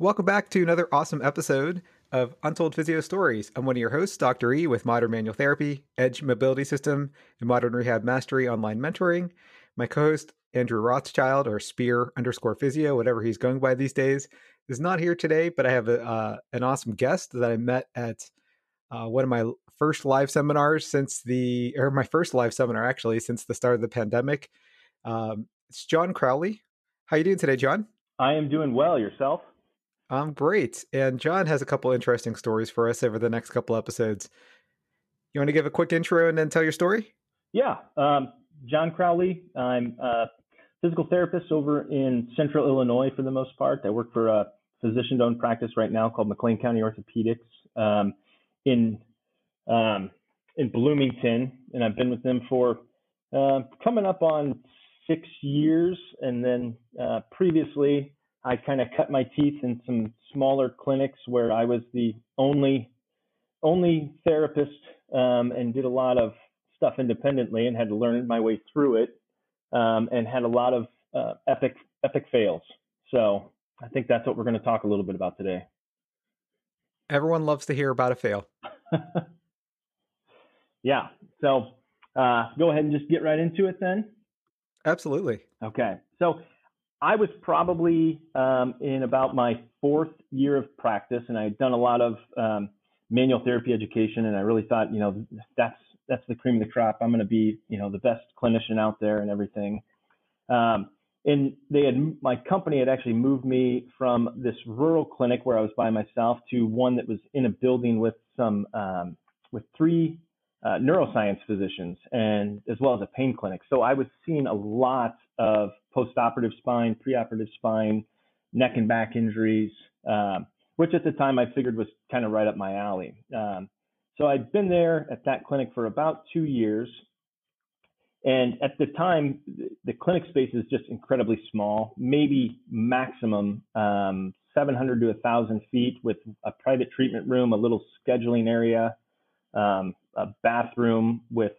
Welcome back to another awesome episode of Untold Physio Stories. I'm one of your hosts, Dr. E, with Modern Manual Therapy, Edge Mobility System, and Modern Rehab Mastery Online Mentoring. My co-host, Andrew Rothschild, or Spear underscore Physio, whatever he's going by these days, is not here today, but I have a, uh, an awesome guest that I met at uh, one of my first live seminars since the, or my first live seminar actually, since the start of the pandemic. Um, it's Jon Crowley. How you doing today, Jon? I am doing well. Yourself? Um, great. And Jon has a couple interesting stories for us over the next couple episodes. You want to give a quick intro and then tell your story? Yeah. Um, Jon Crowley. I'm a physical therapist over in central Illinois for the most part. I work for a physician owned practice right now called McLean County Orthopedics um, in um, in Bloomington, and I've been with them for uh, coming up on six years. And then uh, previously, I kind of cut my teeth in some smaller clinics where I was the only only therapist um, and did a lot of stuff independently and had to learn my way through it um, and had a lot of uh, epic epic fails. So I think that's what we're going to talk a little bit about today. Everyone loves to hear about a fail. yeah. So uh, go ahead and just get right into it then. Absolutely. Okay. So I was probably um, in about my fourth year of practice, and I had done a lot of um, manual therapy education, and I really thought, you know, that's that's the cream of the crop. I'm going to be, you know, the best clinician out there and everything. Um, and they had my company had actually moved me from this rural clinic where I was by myself to one that was in a building with some um, with three uh, neuroscience physicians and as well as a pain clinic. So I was seeing a lot of postoperative spine, preoperative spine, neck and back injuries, um, which at the time I figured was kind of right up my alley. Um, so I'd been there at that clinic for about two years. And at the time, the clinic space is just incredibly small, maybe maximum um, 700 to 1,000 feet with a private treatment room, a little scheduling area, um, a bathroom with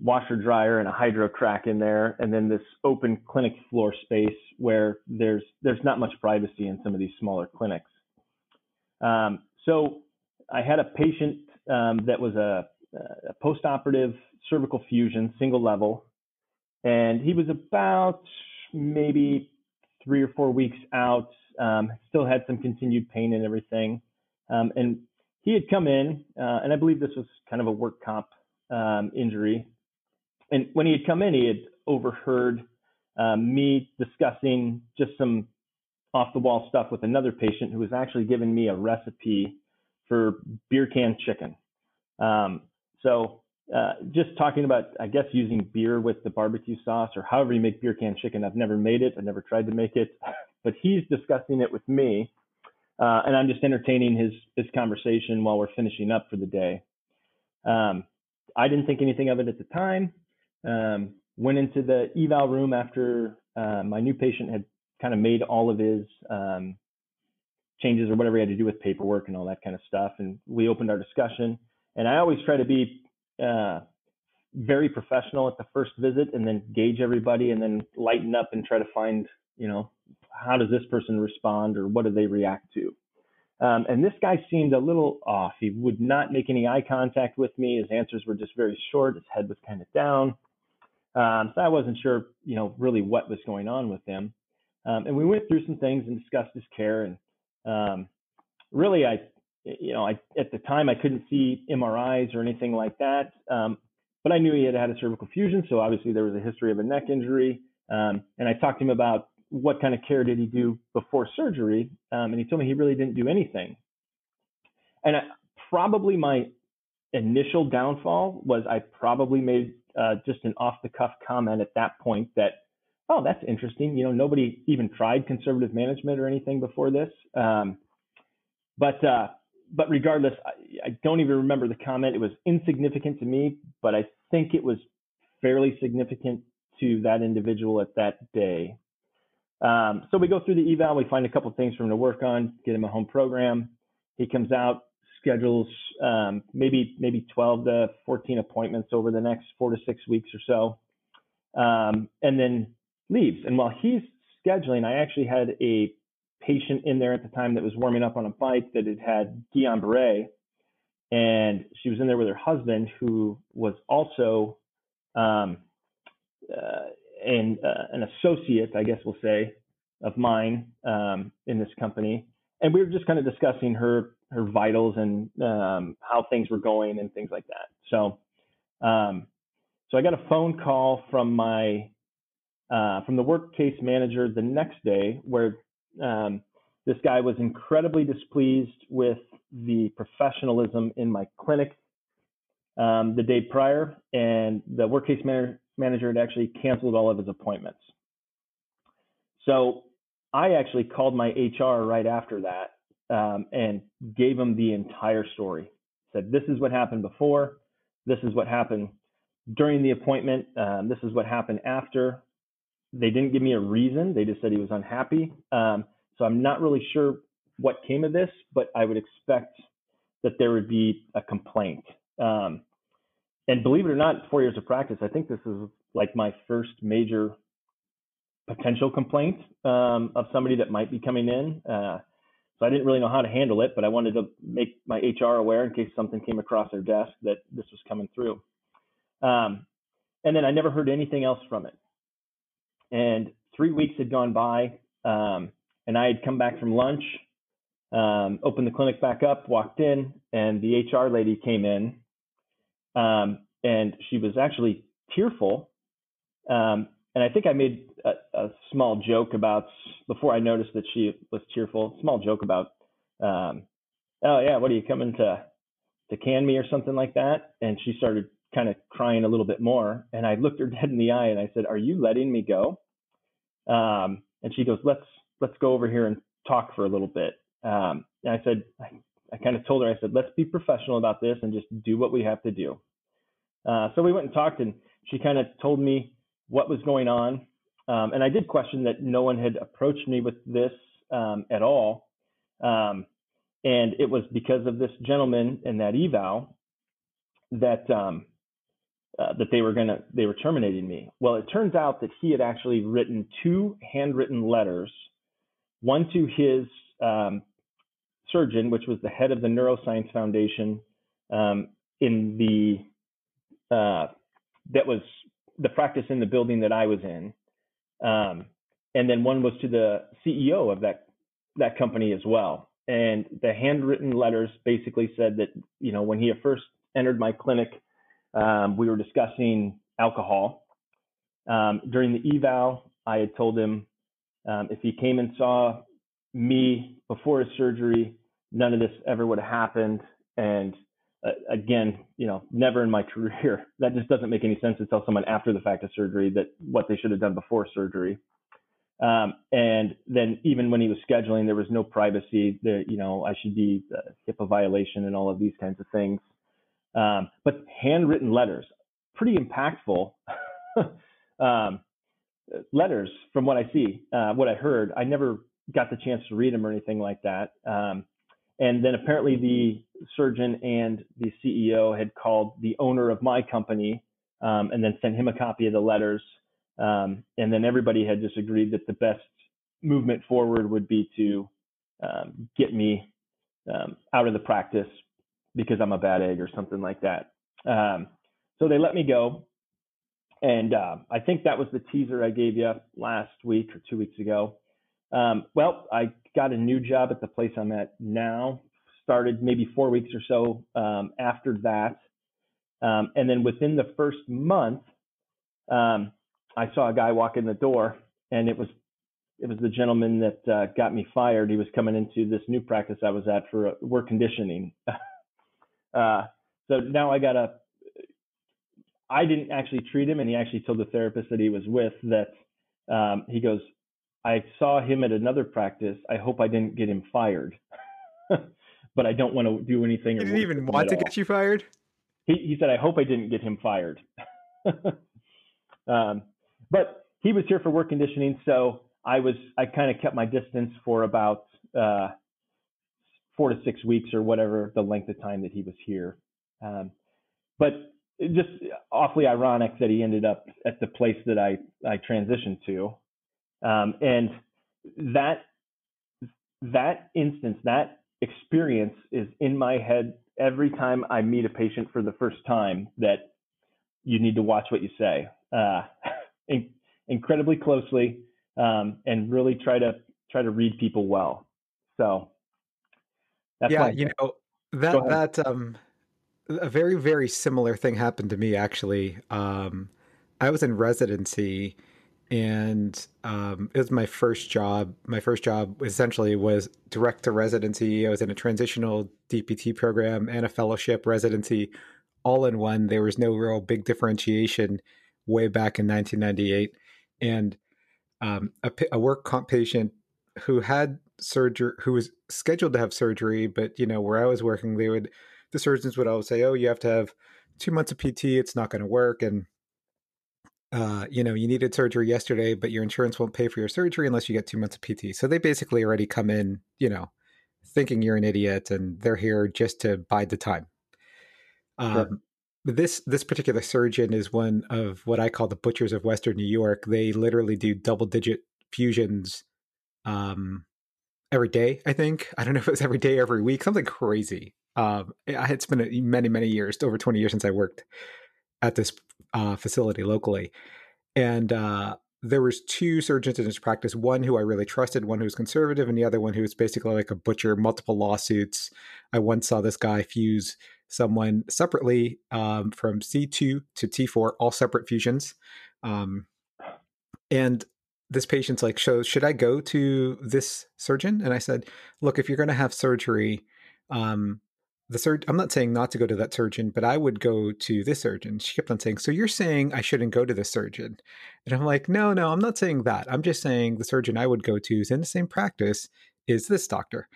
washer dryer and a Hydro-Cracks in there, and then this open clinic floor space where there's there's not much privacy in some of these smaller clinics. Um, so I had a patient um, that was a, a postoperative cervical fusion, single level, and he was about maybe three or four weeks out. Um, still had some continued pain and everything, um, and he had come in, uh, and I believe this was kind of a work comp um, injury and when he had come in, he had overheard um, me discussing just some off the wall stuff with another patient who was actually giving me a recipe for beer can chicken. Um, so uh, just talking about, I guess, using beer with the barbecue sauce or however you make beer can chicken. I've never made it. I've never tried to make it, but he's discussing it with me. Uh, and I'm just entertaining his, his conversation while we're finishing up for the day. Um, I didn't think anything of it at the time. Um, went into the eval room after uh, my new patient had kind of made all of his um, changes or whatever he had to do with paperwork and all that kind of stuff. And we opened our discussion. And I always try to be uh, very professional at the first visit and then gauge everybody and then lighten up and try to find, you know, how does this person respond or what do they react to? Um, and this guy seemed a little off. He would not make any eye contact with me. His answers were just very short. His head was kind of down. Um, so I wasn't sure, you know, really what was going on with him. Um, and we went through some things and discussed his care. And um, really, I, you know, I at the time I couldn't see MRIs or anything like that. Um, but I knew he had had a cervical fusion, so obviously there was a history of a neck injury. Um, and I talked to him about what kind of care did he do before surgery? Um, and he told me he really didn't do anything. And I, probably my initial downfall was I probably made uh, just an off the cuff comment at that point that, oh, that's interesting. You know, nobody even tried conservative management or anything before this. Um, but uh, but regardless, I, I don't even remember the comment. It was insignificant to me, but I think it was fairly significant to that individual at that day. Um, so we go through the eval, we find a couple things for him to work on, get him a home program. He comes out, schedules um, maybe maybe 12 to 14 appointments over the next four to six weeks or so, um, and then leaves. And while he's scheduling, I actually had a patient in there at the time that was warming up on a bike that had had Guillain-Barré, and she was in there with her husband, who was also um, uh, an, uh, an associate, I guess we'll say, of mine um, in this company, and we were just kind of discussing her her vitals and um, how things were going and things like that. So, um, so I got a phone call from my uh, from the work case manager the next day where um, this guy was incredibly displeased with the professionalism in my clinic um, the day prior, and the work case manager manager had actually canceled all of his appointments. So I actually called my HR right after that um, and gave him the entire story. Said, this is what happened before. This is what happened during the appointment. Um, this is what happened after. They didn't give me a reason. They just said he was unhappy. Um, so I'm not really sure what came of this, but I would expect that there would be a complaint. Um, and believe it or not, four years of practice, I think this is like my first major potential complaint um, of somebody that might be coming in. Uh, so I didn't really know how to handle it, but I wanted to make my HR aware in case something came across their desk that this was coming through. Um, and then I never heard anything else from it. And three weeks had gone by, um, and I had come back from lunch, um, opened the clinic back up, walked in, and the HR lady came in um, and she was actually tearful. Um, and I think I made a, a, small joke about before I noticed that she was tearful. Small joke about, um, oh yeah, what are you coming to to can me or something like that? And she started kind of crying a little bit more. And I looked her dead in the eye and I said, "Are you letting me go?" Um, and she goes, "Let's let's go over here and talk for a little bit." Um, and I said, I, I kind of told her, I said, let's be professional about this and just do what we have to do. Uh, so we went and talked, and she kind of told me what was going on. Um, and I did question that no one had approached me with this um, at all. Um, and it was because of this gentleman and that eval that um, uh, that they were gonna they were terminating me. Well, it turns out that he had actually written two handwritten letters, one to his um, surgeon, which was the head of the Neuroscience Foundation um, in the uh, that was the practice in the building that I was in, um, and then one was to the CEO of that that company as well. And the handwritten letters basically said that you know when he first entered my clinic, um, we were discussing alcohol. Um, during the eval, I had told him um, if he came and saw me before his surgery, none of this ever would have happened. And uh, again, you know, never in my career that just doesn't make any sense to tell someone after the fact of surgery that what they should have done before surgery. Um, and then even when he was scheduling, there was no privacy. That you know, I should be uh, HIPAA violation and all of these kinds of things. Um, but handwritten letters, pretty impactful um, letters from what I see, uh, what I heard. I never got the chance to read them or anything like that. Um, and then apparently the surgeon and the CEO had called the owner of my company um, and then sent him a copy of the letters. Um, and then everybody had just agreed that the best movement forward would be to um, get me um, out of the practice because I'm a bad egg or something like that. Um, so they let me go. And uh, I think that was the teaser I gave you last week or two weeks ago. Um, well, I got a new job at the place I'm at now. Started maybe four weeks or so um, after that, um, and then within the first month, um, I saw a guy walk in the door, and it was it was the gentleman that uh, got me fired. He was coming into this new practice I was at for uh, work conditioning. uh, so now I got a. I didn't actually treat him, and he actually told the therapist that he was with that um, he goes, I saw him at another practice. I hope I didn't get him fired, but I don't want to do anything. He didn't even want to all. get you fired. He, he said, I hope I didn't get him fired. um, but he was here for work conditioning, so I was I kind of kept my distance for about uh, four to six weeks or whatever the length of time that he was here. Um, but just awfully ironic that he ended up at the place that I I transitioned to. Um, and that that instance, that experience is in my head every time I meet a patient for the first time that you need to watch what you say uh, in, incredibly closely um, and really try to try to read people well. So yeah, you know that that um a very very similar thing happened to me actually. Um, I was in residency and um, it was my first job. My first job essentially was direct to residency. I was in a transitional DPT program and a fellowship residency all in one. There was no real big differentiation way back in 1998. And um, a, a, work comp patient who had surgery, who was scheduled to have surgery, but you know where I was working, they would the surgeons would always say, "Oh, you have to have two months of PT. It's not going to work." And uh, you know, you needed surgery yesterday, but your insurance won't pay for your surgery unless you get two months of PT. So they basically already come in, you know, thinking you're an idiot, and they're here just to bide the time. Um, sure. This this particular surgeon is one of what I call the butchers of Western New York. They literally do double digit fusions um, every day. I think I don't know if it's every day, every week, something crazy. Um, it's been many many years, over twenty years since I worked at this uh, facility locally, and uh, there was two surgeons in his practice. One who I really trusted, one who was conservative, and the other one who was basically like a butcher. Multiple lawsuits. I once saw this guy fuse someone separately um, from C2 to T4, all separate fusions. Um, and this patient's like, so should I go to this surgeon? And I said, look, if you're going to have surgery, um, the surgeon, I'm not saying not to go to that surgeon, but I would go to this surgeon. She kept on saying, So you're saying I shouldn't go to the surgeon? And I'm like, No, no, I'm not saying that. I'm just saying the surgeon I would go to is in the same practice is this doctor.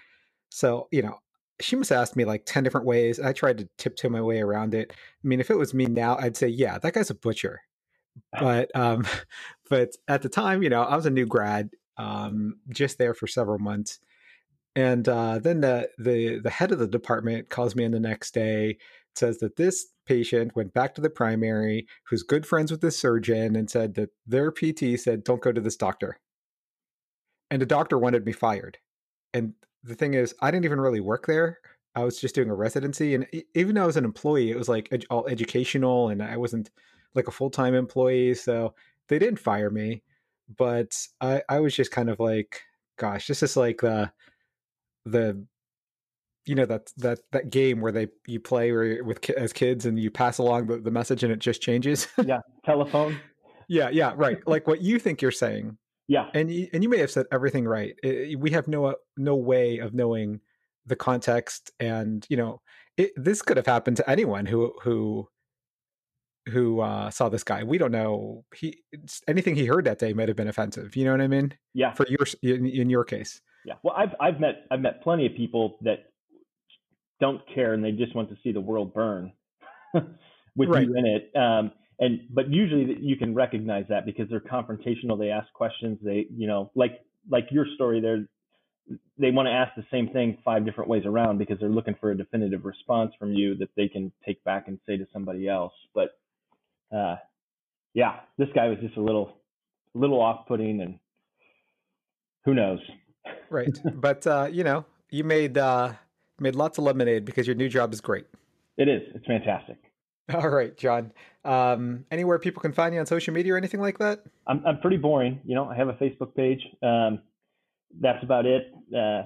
So, you know, she must have asked me like 10 different ways. I tried to tiptoe my way around it. I mean, if it was me now, I'd say, Yeah, that guy's a butcher. But, um, but at the time, you know, I was a new grad, um, just there for several months and uh, then the, the the head of the department calls me in the next day, says that this patient went back to the primary, who's good friends with the surgeon, and said that their PT said, "Don't go to this doctor." And the doctor wanted me fired. And the thing is, I didn't even really work there. I was just doing a residency, and even though I was an employee, it was like ed- all educational, and I wasn't like a full time employee, so they didn't fire me. But I, I was just kind of like, gosh, this is like the the you know that that that game where they you play with as kids and you pass along the, the message and it just changes. Yeah telephone. Yeah yeah right like what you think you're saying. Yeah. And you, and you may have said everything right. It, we have no uh, no way of knowing the context and you know it, this could have happened to anyone who who who uh, saw this guy. We don't know. He anything he heard that day might have been offensive. You know what I mean? Yeah. For your in, in your case. Yeah. Well, I've I've met I've met plenty of people that don't care and they just want to see the world burn with right. you in it. Um, and but usually you can recognize that because they're confrontational. They ask questions. They you know like like your story there. They want to ask the same thing five different ways around because they're looking for a definitive response from you that they can take back and say to somebody else. But uh, yeah, this guy was just a little, little off-putting, and who knows? right, but uh, you know, you made uh, made lots of lemonade because your new job is great. It is. It's fantastic. All right, Jon. Um, anywhere people can find you on social media or anything like that? I'm I'm pretty boring. You know, I have a Facebook page. Um, that's about it. Uh,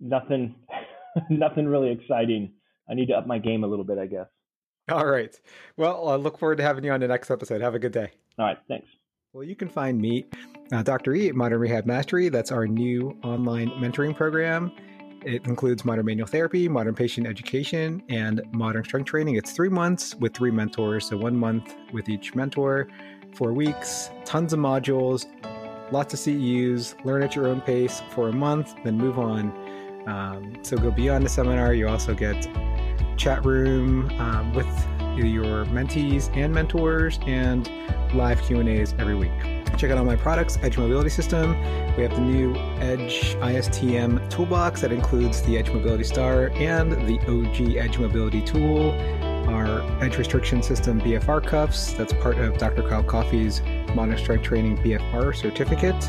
nothing, nothing really exciting. I need to up my game a little bit, I guess. All right. Well, I look forward to having you on the next episode. Have a good day. All right. Thanks. Well, you can find me, uh, Dr. E, at Modern Rehab Mastery. That's our new online mentoring program. It includes modern manual therapy, modern patient education, and modern strength training. It's three months with three mentors. So, one month with each mentor, four weeks, tons of modules, lots of CEUs, learn at your own pace for a month, then move on. Um, so, go beyond the seminar. You also get chat room um, with your mentees and mentors and live Q&As every week. Check out all my products, Edge Mobility System. We have the new Edge ISTM toolbox that includes the Edge Mobility Star and the OG Edge Mobility tool, our Edge Restriction System BFR cuffs. That's part of Dr. Kyle Coffey's Strength Training BFR certificate.